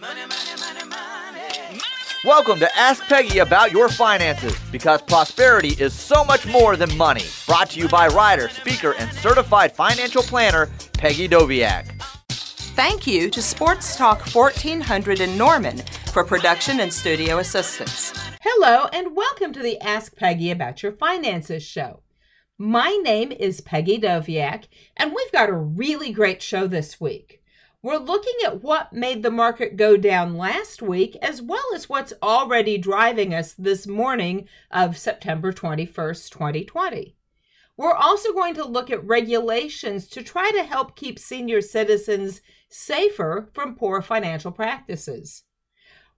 Money, money, money, money. Welcome to Ask Peggy About Your Finances because prosperity is so much more than money. Brought to you by writer, speaker, and certified financial planner Peggy Doviak. Thank you to Sports Talk 1400 in Norman for production and studio assistance. Hello, and welcome to the Ask Peggy About Your Finances show. My name is Peggy Doviak, and we've got a really great show this week. We're looking at what made the market go down last week, as well as what's already driving us this morning of September 21st, 2020. We're also going to look at regulations to try to help keep senior citizens safer from poor financial practices.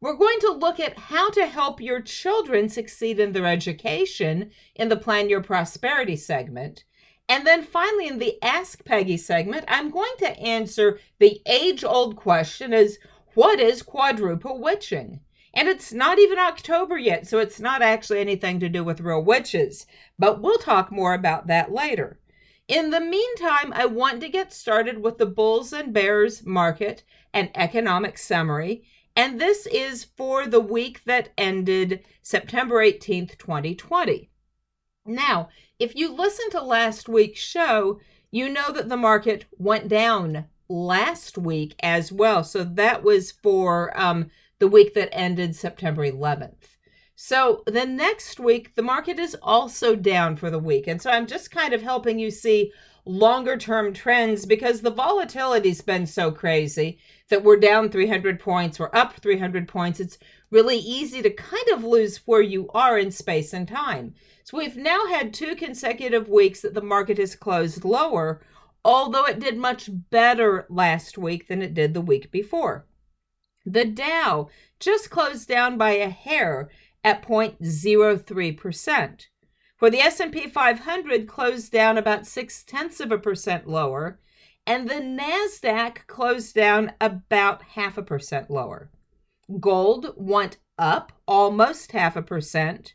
We're going to look at how to help your children succeed in their education in the Plan Your Prosperity segment. And then finally, in the Ask Peggy segment, I'm going to answer the age old question is what is quadruple witching? And it's not even October yet, so it's not actually anything to do with real witches. But we'll talk more about that later. In the meantime, I want to get started with the bulls and bears market and economic summary. And this is for the week that ended September 18th, 2020. Now, if you listened to last week's show, you know that the market went down last week as well. So that was for um, the week that ended September 11th. So the next week, the market is also down for the week. And so I'm just kind of helping you see longer term trends because the volatility's been so crazy that we're down 300 points, we're up 300 points. It's really easy to kind of lose where you are in space and time. So we've now had two consecutive weeks that the market has closed lower, although it did much better last week than it did the week before. The Dow just closed down by a hair at 0.03%. For the S&P 500 closed down about six tenths of a percent lower, and the Nasdaq closed down about half a percent lower. Gold went up almost half a percent,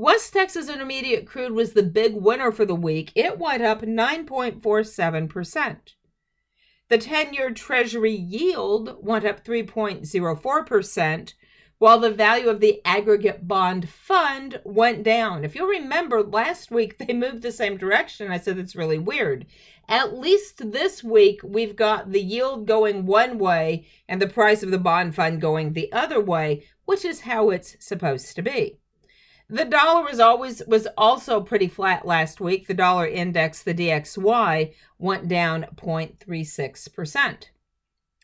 West Texas Intermediate crude was the big winner for the week. It went up 9.47%. The 10 year Treasury yield went up 3.04%, while the value of the aggregate bond fund went down. If you'll remember, last week they moved the same direction. I said it's really weird. At least this week, we've got the yield going one way and the price of the bond fund going the other way, which is how it's supposed to be. The dollar was always was also pretty flat last week. The dollar index, the DXY, went down 0.36%.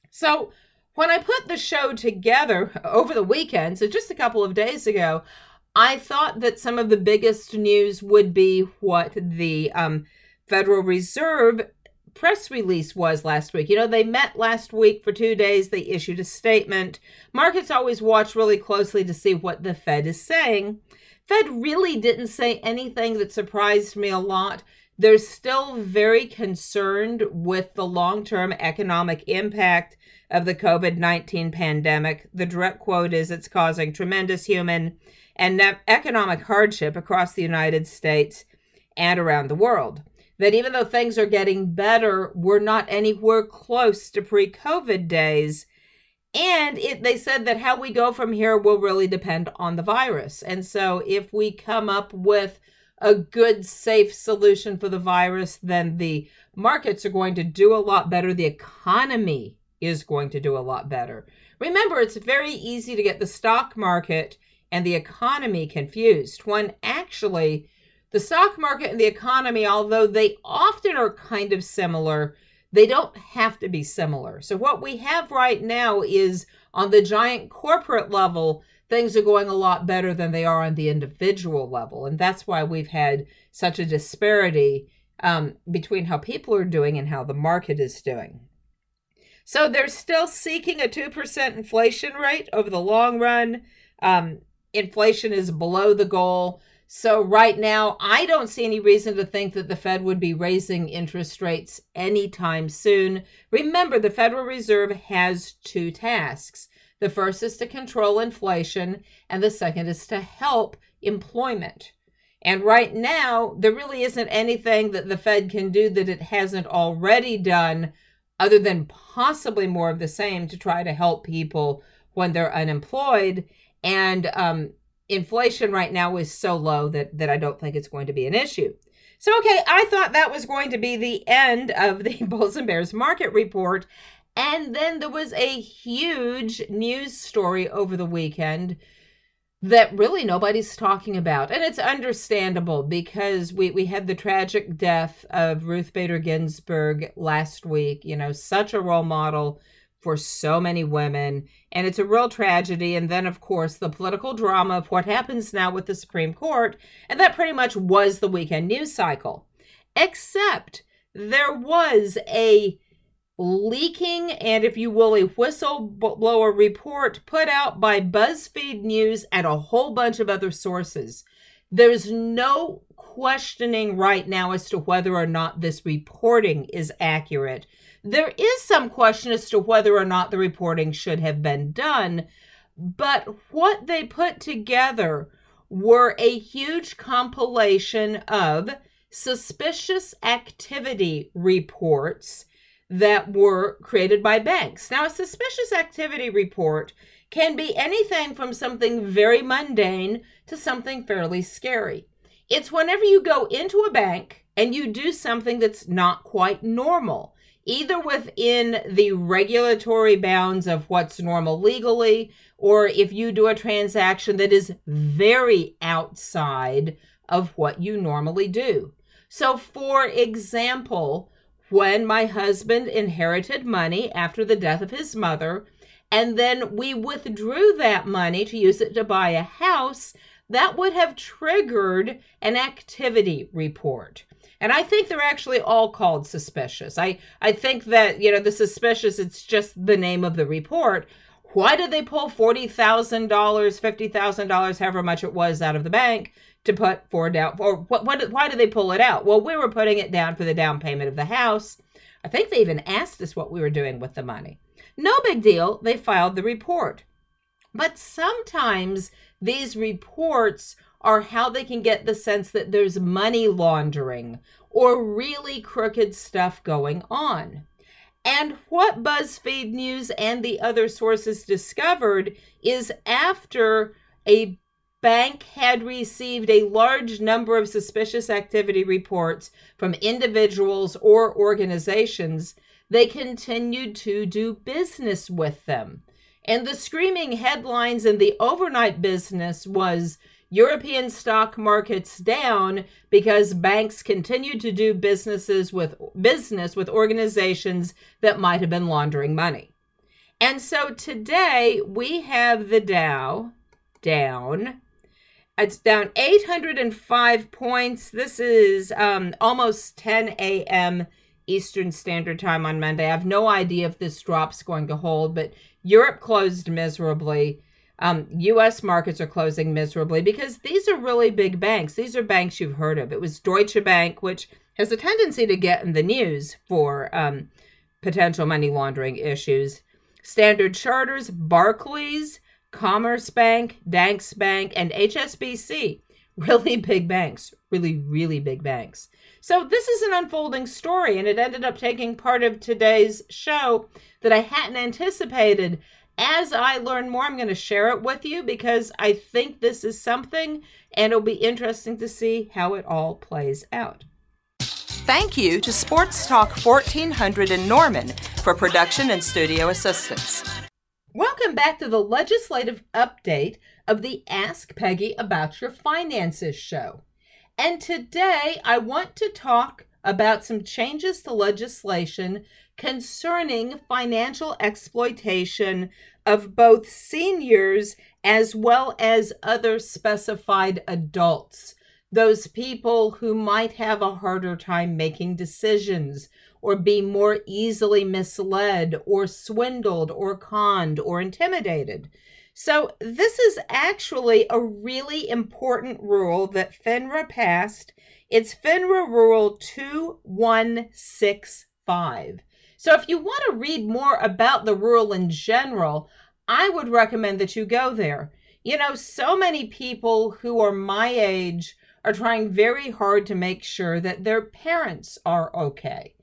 So when I put the show together over the weekend, so just a couple of days ago, I thought that some of the biggest news would be what the um, Federal Reserve press release was last week. You know, they met last week for two days, they issued a statement. Markets always watch really closely to see what the Fed is saying. Fed really didn't say anything that surprised me a lot. They're still very concerned with the long term economic impact of the COVID 19 pandemic. The direct quote is it's causing tremendous human and economic hardship across the United States and around the world. That even though things are getting better, we're not anywhere close to pre COVID days and it, they said that how we go from here will really depend on the virus. And so if we come up with a good, safe solution for the virus, then the markets are going to do a lot better. The economy is going to do a lot better. Remember, it's very easy to get the stock market and the economy confused when actually the stock market and the economy, although they often are kind of similar, they don't have to be similar. So, what we have right now is on the giant corporate level, things are going a lot better than they are on the individual level. And that's why we've had such a disparity um, between how people are doing and how the market is doing. So, they're still seeking a 2% inflation rate over the long run. Um, inflation is below the goal. So, right now, I don't see any reason to think that the Fed would be raising interest rates anytime soon. Remember, the Federal Reserve has two tasks the first is to control inflation, and the second is to help employment. And right now, there really isn't anything that the Fed can do that it hasn't already done other than possibly more of the same to try to help people when they're unemployed. And um, inflation right now is so low that, that I don't think it's going to be an issue. So, okay, I thought that was going to be the end of the Bulls and Bears market report. And then there was a huge news story over the weekend that really nobody's talking about. And it's understandable because we, we had the tragic death of Ruth Bader Ginsburg last week, you know, such a role model for so many women. And it's a real tragedy. And then, of course, the political drama of what happens now with the Supreme Court. And that pretty much was the weekend news cycle. Except there was a leaking and, if you will, a whistleblower report put out by BuzzFeed News and a whole bunch of other sources. There's no questioning right now as to whether or not this reporting is accurate. There is some question as to whether or not the reporting should have been done, but what they put together were a huge compilation of suspicious activity reports that were created by banks. Now, a suspicious activity report can be anything from something very mundane to something fairly scary. It's whenever you go into a bank and you do something that's not quite normal, either within the regulatory bounds of what's normal legally, or if you do a transaction that is very outside of what you normally do. So, for example, when my husband inherited money after the death of his mother, and then we withdrew that money to use it to buy a house, that would have triggered an activity report. And I think they're actually all called suspicious. I, I think that, you know, the suspicious, it's just the name of the report. Why did they pull $40,000, $50,000, however much it was out of the bank? to put for down or what, what why did they pull it out well we were putting it down for the down payment of the house i think they even asked us what we were doing with the money no big deal they filed the report but sometimes these reports are how they can get the sense that there's money laundering or really crooked stuff going on and what BuzzFeed News and the other sources discovered is after a bank had received a large number of suspicious activity reports from individuals or organizations, they continued to do business with them. And the screaming headlines in the overnight business was European stock markets down because banks continued to do businesses with business with organizations that might have been laundering money. And so today we have the Dow down it's down 805 points. This is um, almost 10 a.m. Eastern Standard Time on Monday. I have no idea if this drop's going to hold, but Europe closed miserably. Um, U.S. markets are closing miserably because these are really big banks. These are banks you've heard of. It was Deutsche Bank, which has a tendency to get in the news for um, potential money laundering issues. Standard Chartered, Barclays, Commerzbank, Danske Bank, and HSBC. Really big banks, really, really big banks. So, this is an unfolding story, and it ended up taking part of today's show that I hadn't anticipated. As I learn more, I'm going to share it with you because I think this is something, and it'll be interesting to see how it all plays out. Thank you to Sports Talk 1400 in Norman for production and studio assistance. Welcome back to the legislative update of the Ask Peggy About Your Finances show. And today I want to talk about some changes to legislation concerning financial exploitation of both seniors as well as other specified adults, those people who might have a harder time making decisions or be more easily misled or swindled or conned or intimidated. So, this is actually a really important rule that FINRA passed. It's FINRA Rule 2165. So, if you want to read more about the rule in general, I would recommend that you go there. You know, so many people who are my age are trying very hard to make sure that their parents are okay.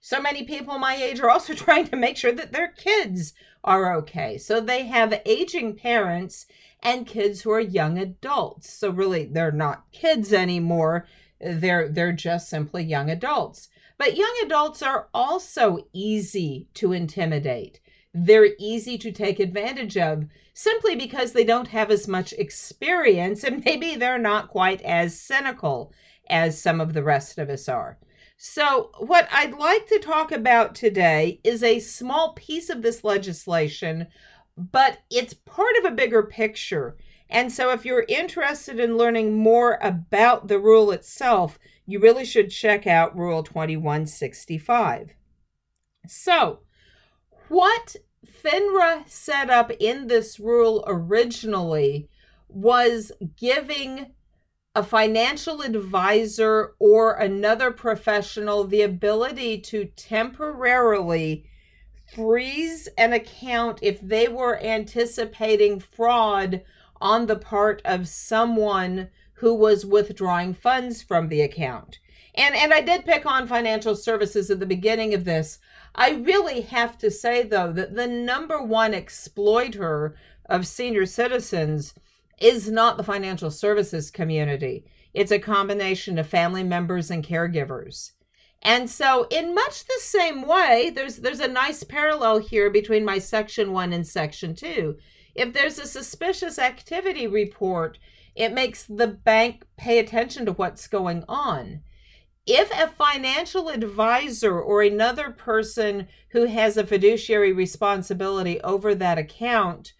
So many people my age are also trying to make sure that their kids are okay. So they have aging parents and kids who are young adults. So really they're not kids anymore. They're they're just simply young adults. But young adults are also easy to intimidate. They're easy to take advantage of simply because they don't have as much experience and maybe they're not quite as cynical as some of the rest of us are. So, what I'd like to talk about today is a small piece of this legislation, but it's part of a bigger picture. And so, if you're interested in learning more about the rule itself, you really should check out Rule 2165. So, what FINRA set up in this rule originally was giving a financial advisor or another professional the ability to temporarily freeze an account if they were anticipating fraud on the part of someone who was withdrawing funds from the account. And and I did pick on financial services at the beginning of this. I really have to say though that the number one exploiter of senior citizens is not the financial services community. It's a combination of family members and caregivers. And so in much the same way, there's there's a nice parallel here between my section 1 and section 2. If there's a suspicious activity report, it makes the bank pay attention to what's going on. If a financial advisor or another person who has a fiduciary responsibility over that account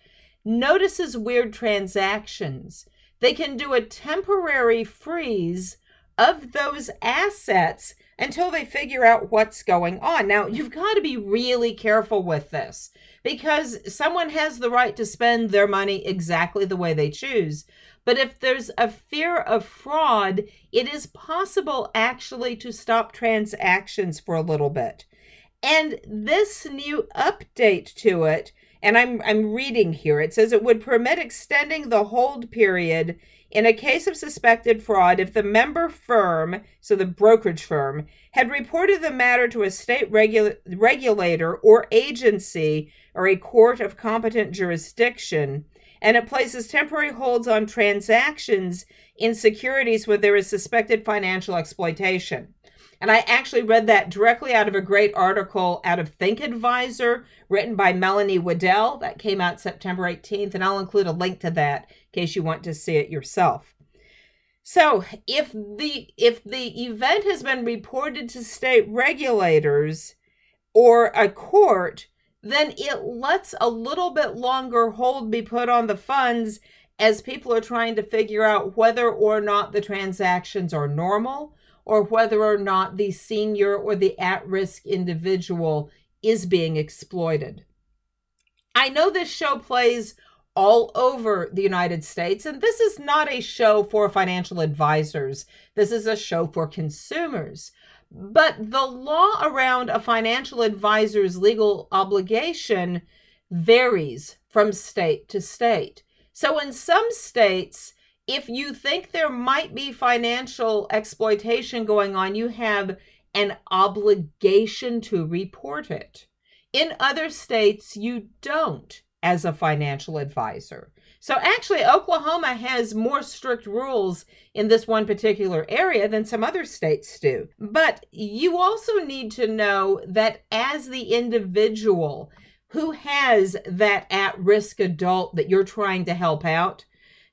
notices weird transactions, they can do a temporary freeze of those assets until they figure out what's going on. Now, you've got to be really careful with this because someone has the right to spend their money exactly the way they choose. But if there's a fear of fraud, it is possible actually to stop transactions for a little bit. And this new update to it and I'm I'm reading here. It says it would permit extending the hold period in a case of suspected fraud if the member firm, so the brokerage firm, had reported the matter to a state regula- regulator or agency or a court of competent jurisdiction, and it places temporary holds on transactions in securities where there is suspected financial exploitation. And I actually read that directly out of a great article out of Think Advisor written by Melanie Waddell that came out September 18th. And I'll include a link to that in case you want to see it yourself. So if the if the event has been reported to state regulators or a court, then it lets a little bit longer hold be put on the funds as people are trying to figure out whether or not the transactions are normal or whether or not the senior or the at risk individual is being exploited. I know this show plays all over the United States, and this is not a show for financial advisors. This is a show for consumers. But the law around a financial advisor's legal obligation varies from state to state. So, in some states, if you think there might be financial exploitation going on, you have an obligation to report it. In other states, you don't as a financial advisor. So actually, Oklahoma has more strict rules in this one particular area than some other states do. But you also need to know that as the individual who has that at risk adult that you're trying to help out,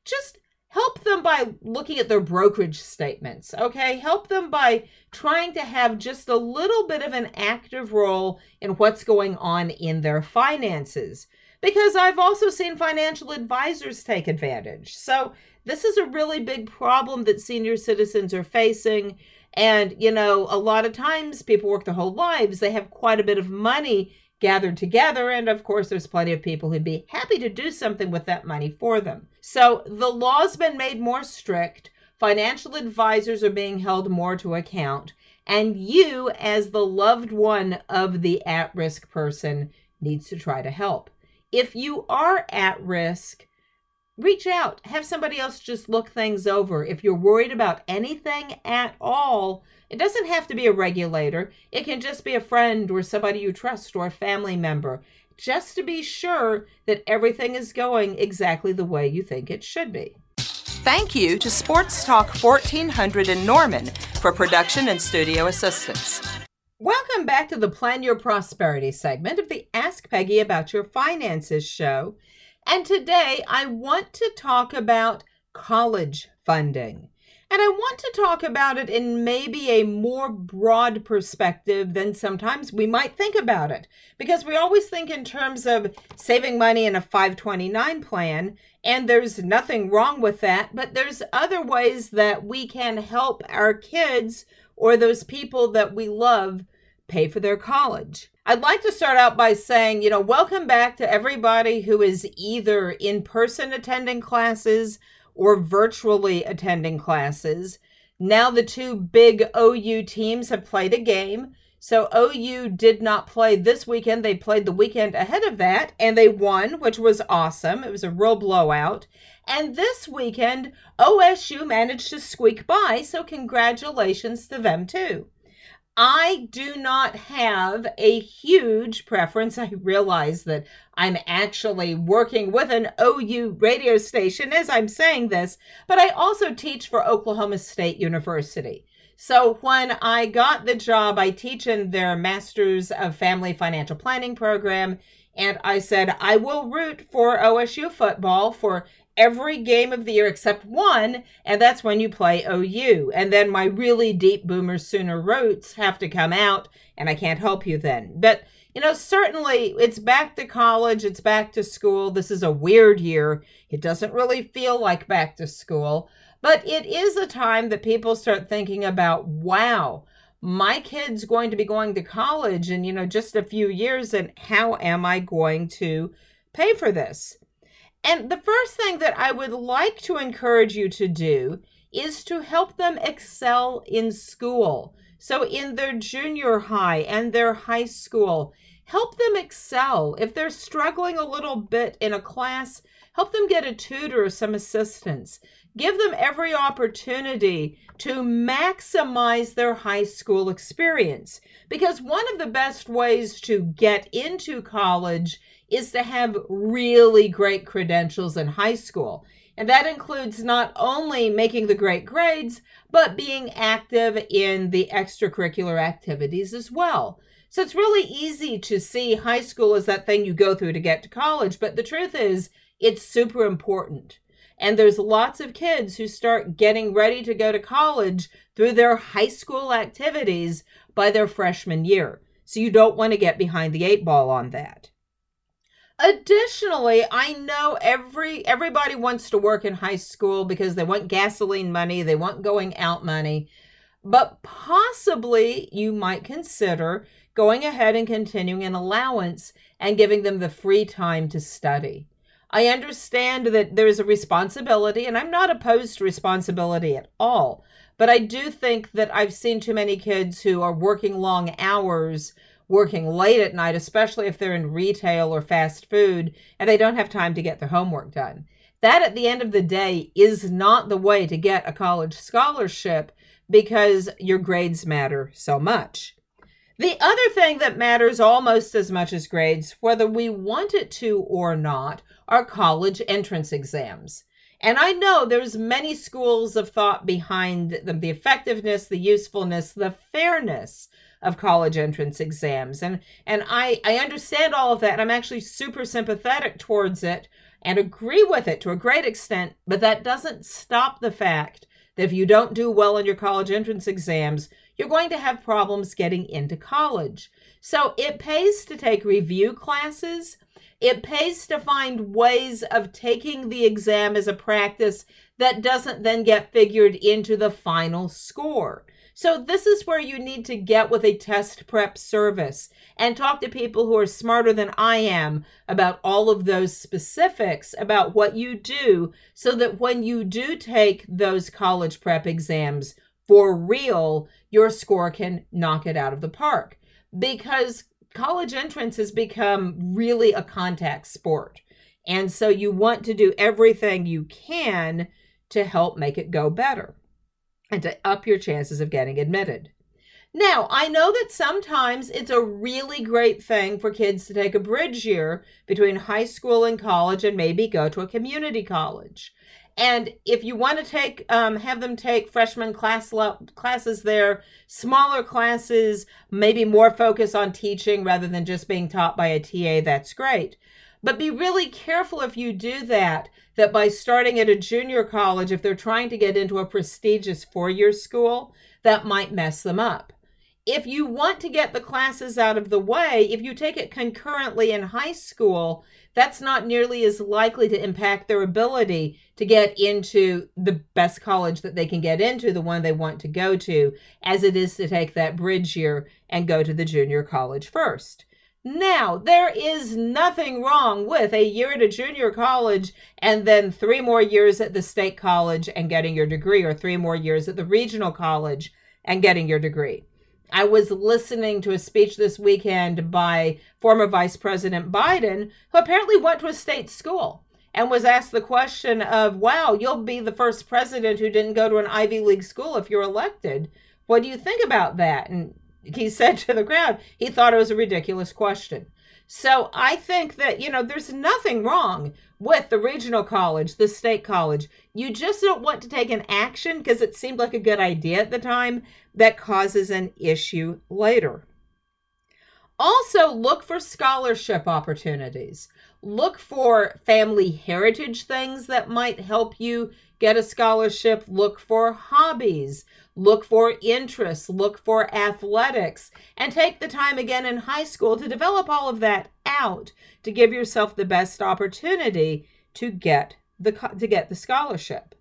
just help them by looking at their brokerage statements, okay? Help them by trying to have just a little bit of an active role in what's going on in their finances. Because I've also seen financial advisors take advantage. So, this is a really big problem that senior citizens are facing. And, you know, a lot of times people work their whole lives, they have quite a bit of money gathered together. And of course, there's plenty of people who'd be happy to do something with that money for them. So the law's been made more strict. Financial advisors are being held more to account. And you, as the loved one of the at risk person, needs to try to help. If you are at risk, reach out, have somebody else just look things over. If you're worried about anything at all, it doesn't have to be a regulator, it can just be a friend or somebody you trust or a family member, just to be sure that everything is going exactly the way you think it should be. Thank you to Sports Talk 1400 in Norman for production and studio assistance. Welcome back to the Plan Your Prosperity segment of the Ask Peggy About Your Finances show. And today I want to talk about college funding. And I want to talk about it in maybe a more broad perspective than sometimes we might think about it. Because we always think in terms of saving money in a 529 plan, and there's nothing wrong with that, but there's other ways that we can help our kids or those people that we love pay for their college. I'd like to start out by saying, you know, welcome back to everybody who is either in person attending classes or virtually attending classes. Now the two big OU teams have played a game. So OU did not play this weekend. They played the weekend ahead of that and they won, which was awesome. It was a real blowout. And this weekend, OSU managed to squeak by. So congratulations to them too. I do not have a huge preference. I realize that I'm actually working with an OU radio station as I'm saying this, but I also teach for Oklahoma State University. So when I got the job, I teach in their Masters of Family Financial Planning program. And I said, I will root for OSU football for every game of the year except one, and that's when you play OU. And then my really deep boomer sooner roots have to come out, and I can't help you then. But you know, certainly it's back to college, it's back to school. This is a weird year. It doesn't really feel like back to school, but it is a time that people start thinking about, wow, my kid's going to be going to college in, you know, just a few years, and how am I going to pay for this? And the first thing that I would like to encourage you to do is to help them excel in school. So, in their junior high and their high school, help them excel. If they're struggling a little bit in a class, help them get a tutor or some assistance. Give them every opportunity to maximize their high school experience. Because one of the best ways to get into college is to have really great credentials in high school. And that includes not only making the great grades, but being active in the extracurricular activities as well. So it's really easy to see high school as that thing you go through to get to college, but the truth is, it's super important. And there's lots of kids who start getting ready to go to college through their high school activities by their freshman year. So you don't want to get behind the eight ball on that. Additionally, I know every everybody wants to work in high school because they want gasoline money, they want going out money. But possibly you might consider going ahead and continuing an allowance and giving them the free time to study. I understand that there's a responsibility, and I'm not opposed to responsibility at all. But I do think that I've seen too many kids who are working long hours working late at night, especially if they're in retail or fast food and they don't have time to get their homework done. That, at the end of the day, is not the way to get a college scholarship because your grades matter so much. The other thing that matters almost as much as grades, whether we want it to or not, are college entrance exams. And I know there's many schools of thought behind them, the effectiveness, the usefulness, the fairness of college entrance exams. And and I, I understand all of that. And I'm actually super sympathetic towards it and agree with it to a great extent, but that doesn't stop the fact that if you don't do well in your college entrance exams, you're going to have problems getting into college. So it pays to take review classes. It pays to find ways of taking the exam as a practice that doesn't then get figured into the final score. So, this is where you need to get with a test prep service and talk to people who are smarter than I am about all of those specifics about what you do so that when you do take those college prep exams for real, your score can knock it out of the park. Because college entrance has become really a contact sport. And so you want to do everything you can to help make it go better and to up your chances of getting admitted. Now, I know that sometimes it's a really great thing for kids to take a bridge year between high school and college and maybe go to a community college. And if you want to take, um, have them take freshman class classes there, smaller classes, maybe more focus on teaching rather than just being taught by a TA, that's great. But be really careful if you do that, that by starting at a junior college, if they're trying to get into a prestigious four year school, that might mess them up if you want to get the classes out of the way, if you take it concurrently in high school, that's not nearly as likely to impact their ability to get into the best college that they can get into, the one they want to go to, as it is to take that bridge year and go to the junior college first. Now, there is nothing wrong with a year at a junior college and then three more years at the state college and getting your degree, or three more years at the regional college and getting your degree. I was listening to a speech this weekend by former Vice President Biden, who apparently went to a state school and was asked the question of, wow, you'll be the first president who didn't go to an Ivy League school if you're elected. What do you think about that? And he said to the crowd, he thought it was a ridiculous question. So I think that, you know, there's nothing wrong with the regional college, the state college. You just don't want to take an action because it seemed like a good idea at the time that causes an issue later. Also, look for scholarship opportunities. Look for family heritage things that might help you get a scholarship. Look for hobbies. Look for interests. Look for athletics. And take the time again in high school to develop all of that out to give yourself the best opportunity to get the, to get the scholarship.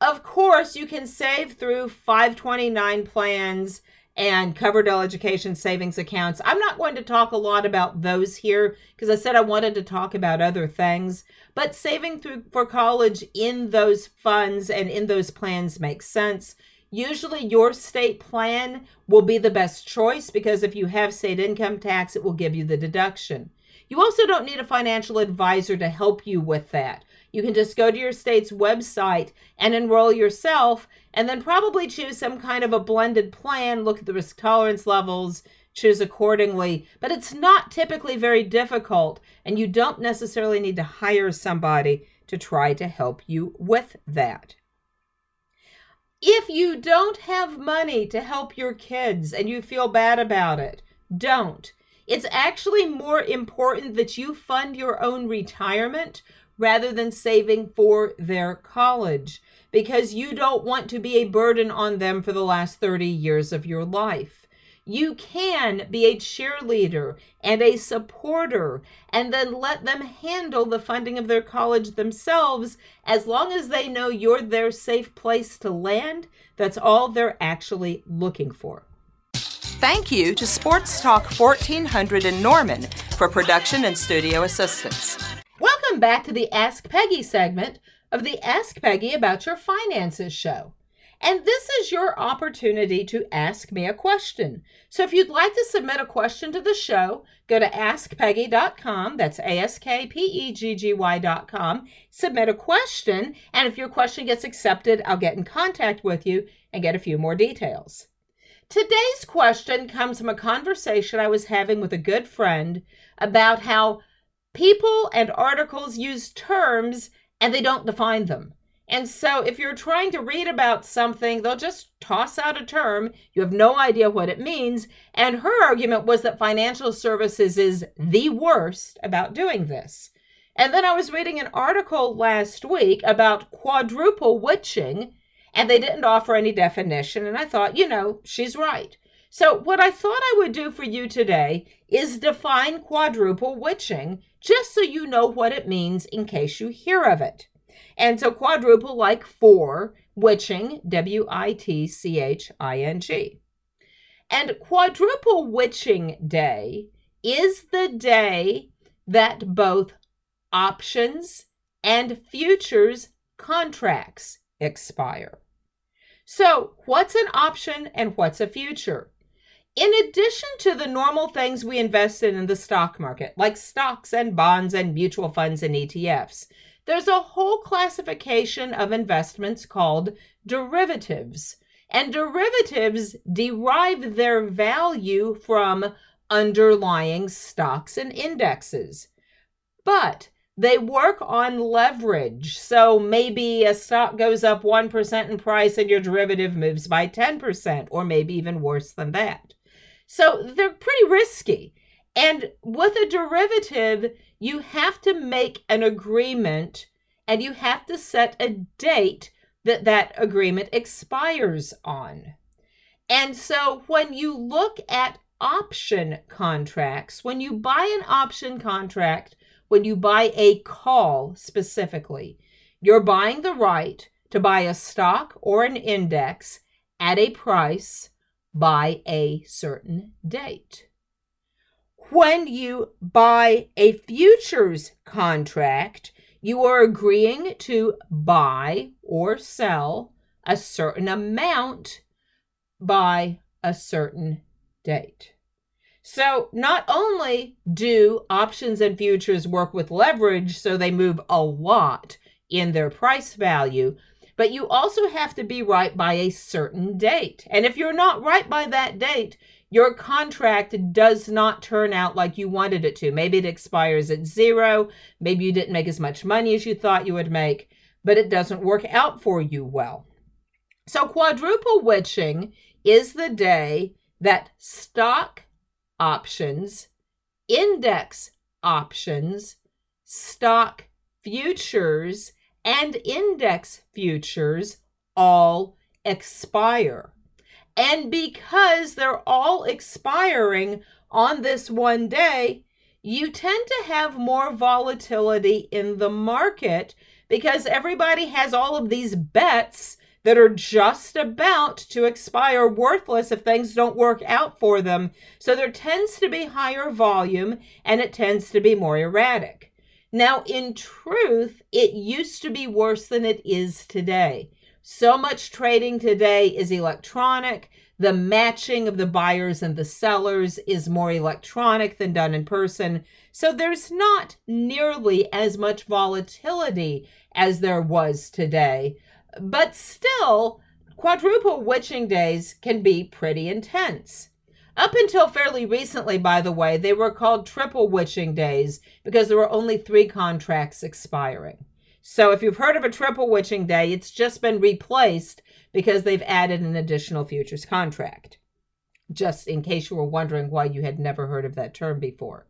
Of course, you can save through 529 plans and Coverdell Education Savings Accounts. I'm not going to talk a lot about those here because I said I wanted to talk about other things, but saving through for college in those funds and in those plans makes sense. Usually, your state plan will be the best choice because if you have state income tax, it will give you the deduction. You also don't need a financial advisor to help you with that. You can just go to your state's website and enroll yourself, and then probably choose some kind of a blended plan, look at the risk tolerance levels, choose accordingly. But it's not typically very difficult, and you don't necessarily need to hire somebody to try to help you with that. If you don't have money to help your kids and you feel bad about it, don't. It's actually more important that you fund your own retirement rather than saving for their college because you don't want to be a burden on them for the last 30 years of your life. You can be a cheerleader and a supporter and then let them handle the funding of their college themselves as long as they know you're their safe place to land. That's all they're actually looking for. Thank you to Sports Talk 1400 in Norman for production and studio assistance. Welcome back to the Ask Peggy segment of the Ask Peggy About Your Finances show. And this is your opportunity to ask me a question. So if you'd like to submit a question to the show, go to askpeggy.com. That's A S K P E G G Y.com. Submit a question. And if your question gets accepted, I'll get in contact with you and get a few more details. Today's question comes from a conversation I was having with a good friend about how people and articles use terms and they don't define them. And so, if you're trying to read about something, they'll just toss out a term. You have no idea what it means. And her argument was that financial services is the worst about doing this. And then I was reading an article last week about quadruple witching, and they didn't offer any definition. And I thought, you know, she's right. So, what I thought I would do for you today is define quadruple witching just so you know what it means in case you hear of it. And so quadruple, like four, witching, W I T C H I N G. And quadruple witching day is the day that both options and futures contracts expire. So, what's an option and what's a future? in addition to the normal things we invest in in the stock market, like stocks and bonds and mutual funds and ETFs, there's a whole classification of investments called derivatives. And derivatives derive their value from underlying stocks and indexes. But they work on leverage. So maybe a stock goes up 1% in price and your derivative moves by 10%, or maybe even worse than that. So they're pretty risky. And with a derivative, you have to make an agreement and you have to set a date that that agreement expires on. And so when you look at option contracts, when you buy an option contract, when you buy a call specifically, you're buying the right to buy a stock or an index at a price by a certain date. When you buy a futures contract, you are agreeing to buy or sell a certain amount by a certain date. So, not only do options and futures work with leverage so they move a lot in their price value, but you also have to be right by a certain date. And if you're not right by that date, your contract does not turn out like you wanted it to. Maybe it expires at zero. Maybe you didn't make as much money as you thought you would make, but it doesn't work out for you well. So, quadruple witching is the day that stock options, index options, stock futures, and index futures all expire. And because they're all expiring on this one day, you tend to have more volatility in the market because everybody has all of these bets that are just about to expire worthless if things don't work out for them. So there tends to be higher volume and it tends to be more erratic. Now, in truth, it used to be worse than it is today. So much trading today is electronic. The matching of the buyers and the sellers is more electronic than done in person. So there's not nearly as much volatility as there was today. But still, quadruple witching days can be pretty intense. Up until fairly recently, by the way, they were called triple witching days because there were only three contracts expiring. So if you've heard of a triple witching day, it's just been replaced because they've added an additional futures contract. Just in case you were wondering why you had never heard of that term before.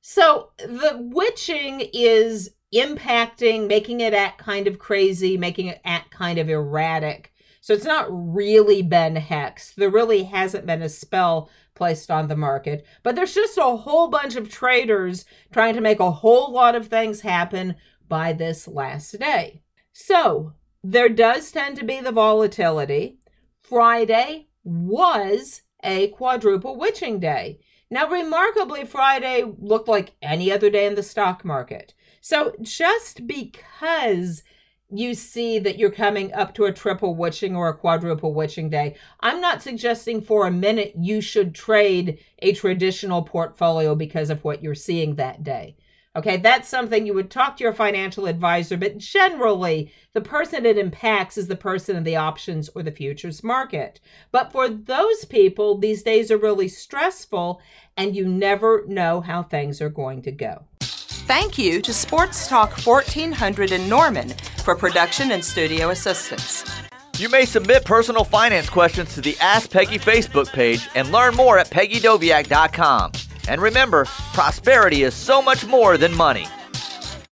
So the witching is impacting, making it act kind of crazy, making it act kind of erratic. So it's not really been hexed. There really hasn't been a spell placed on the market, but there's just a whole bunch of traders trying to make a whole lot of things happen by this last day. So there does tend to be the volatility. Friday was a quadruple witching day. Now, remarkably, Friday looked like any other day in the stock market. So just because you see that you're coming up to a triple witching or a quadruple witching day, I'm not suggesting for a minute you should trade a traditional portfolio because of what you're seeing that day. Okay, that's something you would talk to your financial advisor, but generally, the person it impacts is the person in the options or the futures market. But for those people, these days are really stressful and you never know how things are going to go. Thank you to Sports Talk 1400 in Norman for production and studio assistance. You may submit personal finance questions to the Ask Peggy Facebook page and learn more at peggydoviak.com. And remember, prosperity is so much more than money.